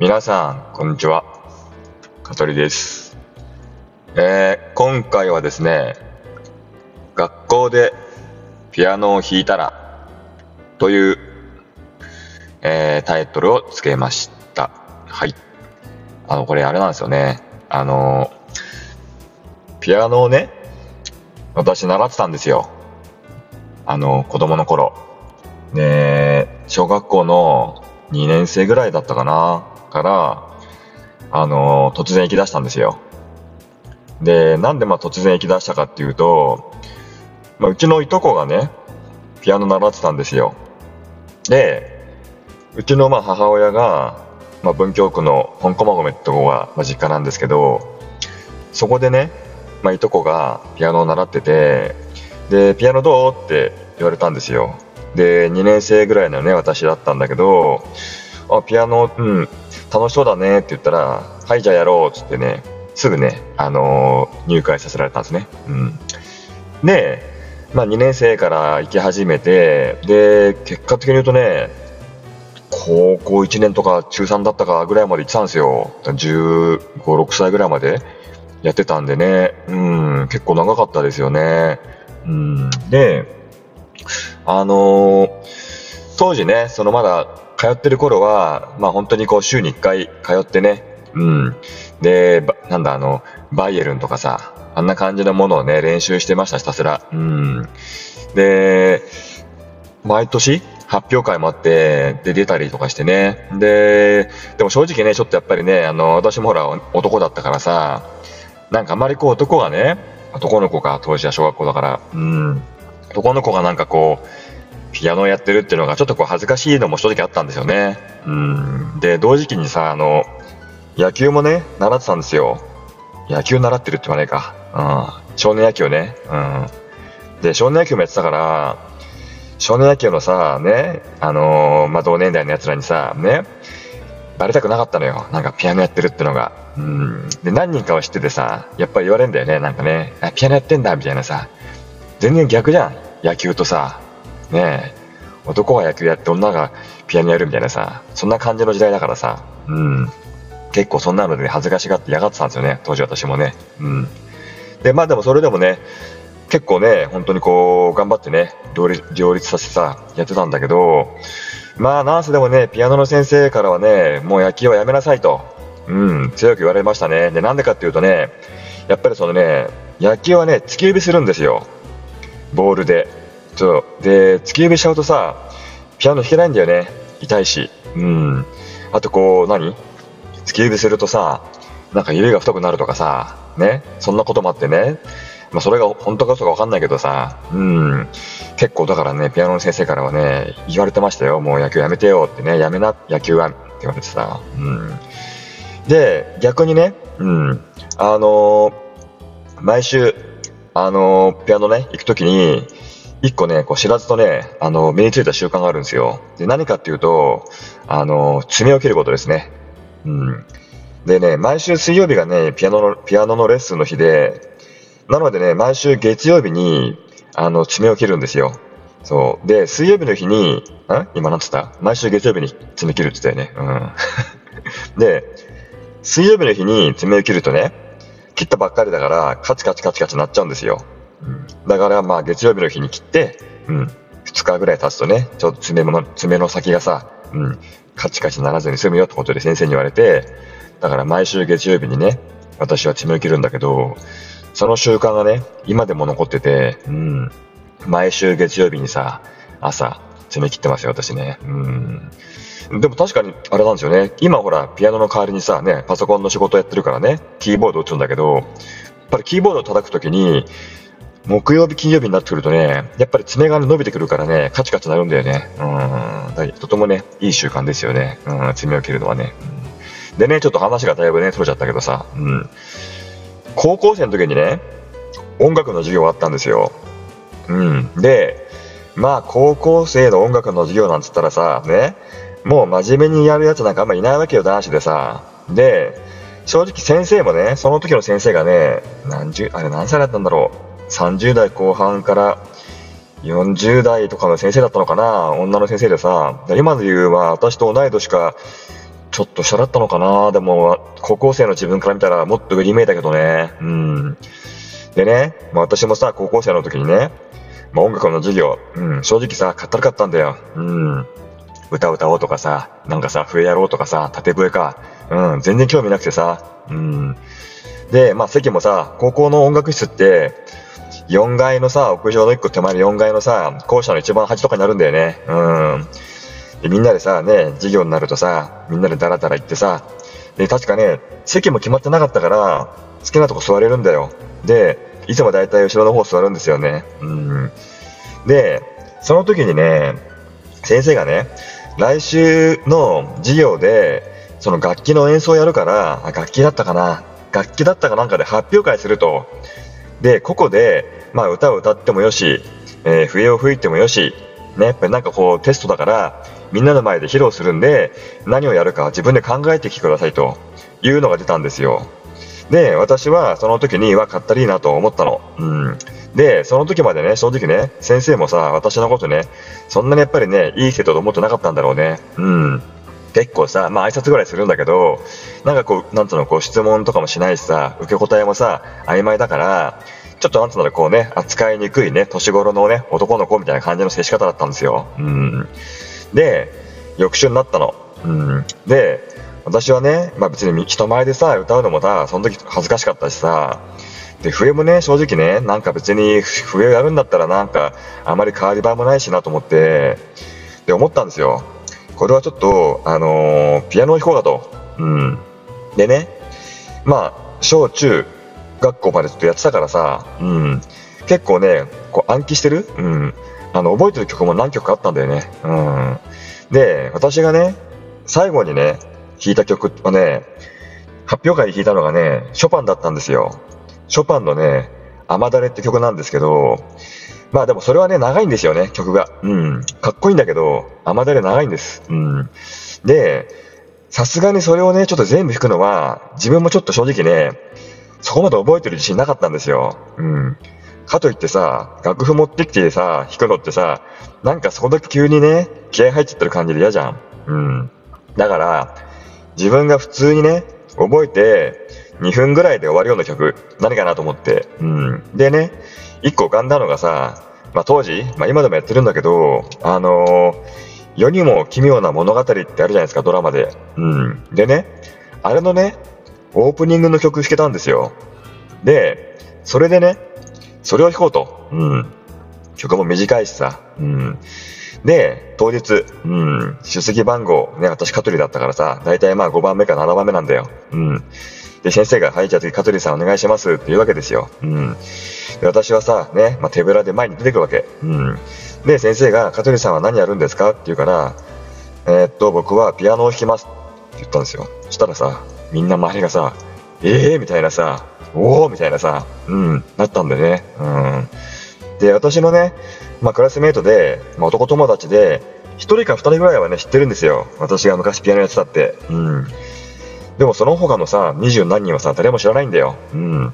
皆さん、こんにちは。香取です。えー、今回はですね、学校でピアノを弾いたらという、えー、タイトルをつけました。はい。あの、これあれなんですよね。あの、ピアノをね、私習ってたんですよ。あの、子供の頃。で、小学校の2年生ぐらいだったかな、から、あの、突然行き出したんですよ。で、なんでまあ突然行き出したかっていうと、まあ、うちのいとこがね、ピアノ習ってたんですよ。で、うちのまあ母親が、まあ、文京区の本駒込ってとこが、ま、実家なんですけど、そこでね、まあ、いとこがピアノを習ってて、で、ピアノどうって言われたんですよ。で、2年生ぐらいのね、私だったんだけど、あ、ピアノ、うん、楽しそうだねって言ったら、はい、じゃあやろうっつってね、すぐね、あのー、入会させられたんですね。うん。で、まあ、2年生から行き始めて、で、結果的に言うとね、高校1年とか中3だったかぐらいまで行ってたんですよ。15、6歳ぐらいまでやってたんでね、うん、結構長かったですよね。うん、で、あのー、当時ね、そのまだ通ってる頃は、まあ本当にこう週に1回通ってね、うん。で、なんだ、あの、バイエルンとかさ、あんな感じのものをね、練習してました、ひたすら。うん。で、毎年発表会もあって、で、出たりとかしてね。で、でも正直ね、ちょっとやっぱりね、あの、私もほら、男だったからさ、なんかあまりこう男がね、男の子か、当時は小学校だから、うん。男の子がなんかこう、ピアノをやってるっていうのがちょっとこう恥ずかしいのも正直あったんですよね。うん。で、同時期にさ、あの、野球もね、習ってたんですよ。野球習ってるって言わないか。うん。少年野球ね。うん。で、少年野球もやってたから、少年野球のさ、ね、あのー、まあ、同年代の奴らにさ、ね、バレたくなかったのよ。なんかピアノやってるってのが。うん。で、何人かは知っててさ、やっぱり言われんだよね。なんかね、ピアノやってんだ、みたいなさ。全然逆じゃん。野球とさ。ね男が野球やって女がピアノやるみたいなさ。そんな感じの時代だからさ。うん。結構そんなので、ね、恥ずかしがって嫌がってたんですよね。当時私もね。うん。で、まあでもそれでもね、結構ね、本当にこう、頑張ってね、両立させてさ、やってたんだけど、まあ、ナースでもね、ピアノの先生からはね、もう野球はやめなさいと、うん、強く言われましたね。で、なんでかっていうとね、やっぱりそのね、野球はね、突き指するんですよ。ボールで。ちょで、突き指しちゃうとさ、ピアノ弾けないんだよね。痛いし。うん。あとこう、何？突き指するとさ、なんか指が太くなるとかさ、ね、そんなこともあってね、まあ、それが本当か嘘か分かんないけどさ、うん、結構だからね、ピアノの先生からはね、言われてましたよ、もう野球やめてよってね、やめな、野球はって言われてさ、うん。で、逆にね、うん、あのー、毎週、あのー、ピアノね、行くときに、一個ね、こう知らずとね、あの、身についた習慣があるんですよ。で、何かっていうと、あの、爪を切ることですね。うん。でね、毎週水曜日がね、ピアノの、ピアノのレッスンの日で、なのでね、毎週月曜日に、あの、爪を切るんですよ。そう。で、水曜日の日に、ん今なんつった？毎週月曜日に爪切るって言ったよね。うん。で、水曜日の日に爪を切るとね、切ったばっかりだから、カチカチカチカチなっちゃうんですよ。だからまあ月曜日の日に切って、うん、2日ぐらい経つとね、ちょっと爪の爪の先がさ、うん、カチカチならずに済むよってことで先生に言われて、だから毎週月曜日にね、私は爪を切るんだけど、その習慣がね、今でも残ってて、うん。毎週月曜日にさ、朝、爪切ってますよ、私ね。うん。でも確かに、あれなんですよね。今ほら、ピアノの代わりにさ、ね、パソコンの仕事やってるからね、キーボード打つんだけど、やっぱりキーボードを叩くときに、木曜日、金曜日になってくるとね、やっぱり爪が伸びてくるからね、カチカチなるんだよね。うん。とてもね、いい習慣ですよね。うん、爪を切るのはね。うん、でね、ちょっと話がだいぶね、取れちゃったけどさ、うん。高校生の時にね、音楽の授業があったんですよ。うん。で、まあ、高校生の音楽の授業なんつったらさ、ね、もう真面目にやるやつなんかあんまいないわけよ、男子でさ。で、正直先生もね、その時の先生がね、何十、あれ何歳だったんだろう。30代後半から40代とかの先生だったのかな女の先生でさ、今で言う、まあ、私と同い年か、ちょっと下だったのかなでも、高校生の自分から見たらもっと上に見えたけどね。うん。でね、まあ、私もさ、高校生の時にね、まあ、音楽の授業、うん、正直さ、かったるかったんだよ。うん。歌歌おうとかさ、なんかさ、笛やろうとかさ、縦笛か。うん、全然興味なくてさ。うん。で、まあ、席もさ、高校の音楽室って、4階のさ、屋上の1個手前の4階のさ、校舎の一番端とかになるんだよね。うん。で、みんなでさ、ね、授業になるとさ、みんなでダラダラ行ってさ、で、確かね、席も決まってなかったから、好きなとこ座れるんだよ。で、いつもだいたい後ろの方座るんですよね。うん。で、その時にね、先生がね、来週の授業で、その楽器の演奏をやるから、楽器だったかな楽器だったかなんかで発表会すると。で、ここで、まあ歌を歌ってもよし、えー、笛を吹いてもよし、ね、やっぱりなんかこうテストだから、みんなの前で披露するんで、何をやるか自分で考えてきてくださいというのが出たんですよ。で、私はその時には買ったらいいなと思ったの。うん。で、その時までね、正直ね、先生もさ、私のことね、そんなにやっぱりね、いい生徒と思ってなかったんだろうね。うん。結構さ、まあ挨拶ぐらいするんだけど、なんかこう、なんつうの、こう質問とかもしないしさ、受け答えもさ、曖昧だから、ちょっとなんつうの、こうね、扱いにくいね、年頃のね、男の子みたいな感じの接し方だったんですよ。うん。で、翌週になったの。うん。で、私はね、まあ別に人前でさ、歌うのもさ、その時恥ずかしかったしさ、で、笛もね、正直ね、なんか別に笛をやるんだったらなんか、あまり変わり映えもないしなと思って、で、思ったんですよ。これはちょっと、あのー、ピアノを弾こうかと。うん。でね、まあ、小中学校までちょっとやってたからさ、うん。結構ね、こう暗記してる？うん。あの、覚えてる曲も何曲かあったんだよね。うん。で、私がね、最後にね、弾いた曲はね、発表会で弾いたのがね、ショパンだったんですよ。ショパンのね、雨だれって曲なんですけど、まあでもそれはね、長いんですよね、曲が。うん。かっこいいんだけど、雨だれ長いんです。うん。で、さすがにそれをね、ちょっと全部弾くのは、自分もちょっと正直ね、そこまで覚えてる自信なかったんですよ。うん。かといってさ、楽譜持ってきてさ、弾くのってさ、なんかそこだけ急にね、気合入っちゃってる感じで嫌じゃん。うん。だから、自分が普通にね、覚えて、2分ぐらいで終わるような曲、何かなと思って。うん。でね、1個浮かんだのがさ、まあ、当時、まあ、今でもやってるんだけど、あのー、世にも奇妙な物語ってあるじゃないですか、ドラマで。うん。でね、あれのね、オープニングの曲弾けたんですよ。で、それでね、それを弾こうと。うん。曲も短いしさ。うん。で、当日、うん、出席番号、ね、私香取だったからさ、だいたいまあ5番目か7番目なんだよ。うん。で、先生が、はい、じゃあ次香取さんお願いしますって言うわけですよ。うん。で、私はさ、ね、まあ、手ぶらで前に出てくるわけ。うん。で、先生が、香取さんは何やるんですかって言うから、えー、っと、僕はピアノを弾きますって言ったんですよ。そしたらさ、みんな周りがさ、ええー、みたいなさ、おおみたいなさ、うん、なったんだよね。うん。で、私のね、まあ、クラスメートで、まあ、男友達で、1人か2人ぐらいはね、知ってるんですよ。私が昔ピアノやってたって。うん。でもその他のさ、二十何人はさ、誰も知らないんだよ。うん。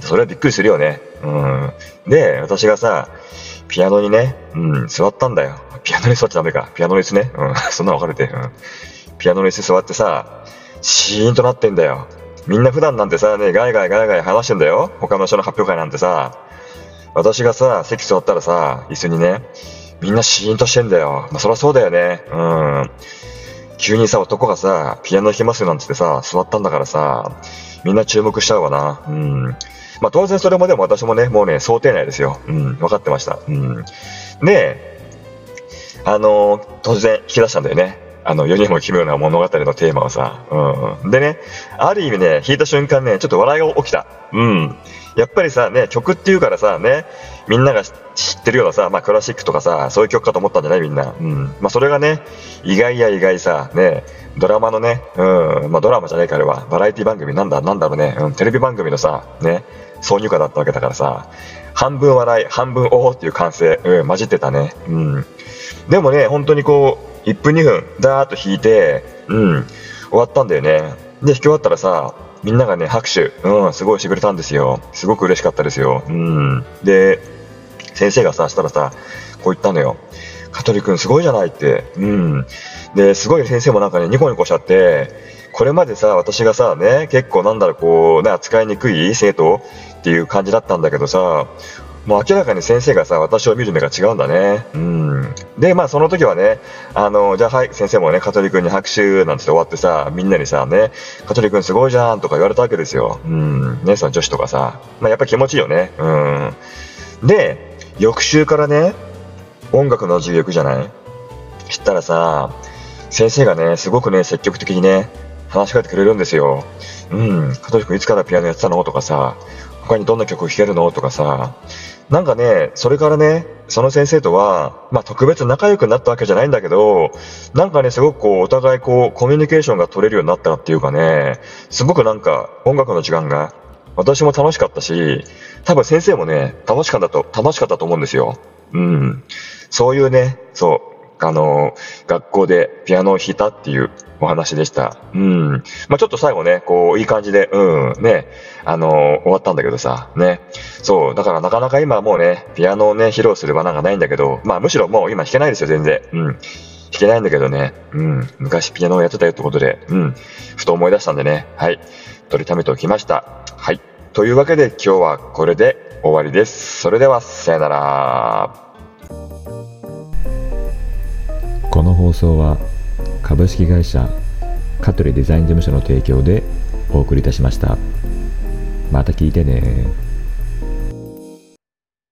それはびっくりするよね。うん。で、私がさ、ピアノにね、うん、座ったんだよ。ピアノに座っちゃダメか。ピアノの椅子ね。うん。そんなの分かれて。うん。ピアノの椅子座ってさ、シーンとなってんだよ。みんな普段なんてさ、ね、ガイガイガイガイ話してんだよ。他の人の発表会なんてさ。私がさ、席座ったらさ、椅子にね、みんなシーンとしてんだよ。まあ、そりゃそうだよね。うん。急にさ、男がさ、ピアノ弾けますよなんつってさ、座ったんだからさ、みんな注目しちゃうわな。うん。まあ、当然それもでも私もね、もうね、想定内ですよ。うん。分かってました。うん。で、あのー、突然引き出したんだよね。あの、世にも奇妙な物語のテーマをさ。うん。でね、ある意味ね、弾いた瞬間ね、ちょっと笑いが起きた。うん。やっぱりさ、ね、曲っていうからさ、ね、みんなが知ってるようなさ、まあ、クラシックとかさ、そういう曲かと思ったんじゃない？みんな。うん。まあ、それがね、意外や意外さ、ね、ドラマのね、うん、まあ、ドラマじゃないかあれは、バラエティ番組なんだ、なんだろうね、うん、テレビ番組のさ、ね、挿入歌だったわけだからさ、半分笑い、半分おおっていう感性、うん、混じってたね。うん。でもね、本当にこう、1分2分、ダーッと弾いて、うん、終わったんだよね。で、弾き終わったらさ、みんながね、拍手、うん、すごいしてくれたんですよ。すごく嬉しかったですよ。うん。で、先生がさ、したらさ、こう言ったのよ。香取くんすごいじゃないって。うん。ですごい先生もなんかね、ニコニコしちゃって、これまでさ、私がさ、ね、結構なんだろう、こう、ね、扱いにくい生徒っていう感じだったんだけどさ、もう明らかに先生がさ、私を見る目が違うんだね。うん。で、まあその時はね、あの、じゃあはい、先生もね、香取君に拍手なんて終わってさ、みんなにさ、ね、香取君すごいじゃんとか言われたわけですよ。うん。ね、その女子とかさ。まあやっぱ気持ちいいよね。うん。で、翌週からね、音楽の授業行くじゃない？知ったらさ、先生がね、すごくね、積極的にね、話しかけてくれるんですよ。うん、香取君いつからピアノやってたの？とかさ、他にどんな曲を弾けるの？とかさ、なんかね、それからね、その先生とは、まあ特別仲良くなったわけじゃないんだけど、なんかね、すごくこう、お互いこう、コミュニケーションが取れるようになったっていうかね、すごくなんか音楽の時間が、私も楽しかったし、多分先生もね、楽しかったと、楽しかったと思うんですよ。うん。そういうね、そう、あの、学校でピアノを弾いたっていうお話でした。うん。まあ、ちょっと最後ね、こう、いい感じで、うん、ね、あの、終わったんだけどさ、ね。そう、だからなかなか今もうね、ピアノをね、披露する場なんかないんだけど、まあ、むしろもう今弾けないですよ、全然。うん。弾けないんだけどね、うん、昔ピアノをやってたよってことで、うん、ふと思い出したんでね、はい、取りためておきました。はい。というわけで今日はこれで終わりです。それでは、さよなら。この放送は株式会社香取デザイン事務所の提供でお送りいたしました。また聞いてね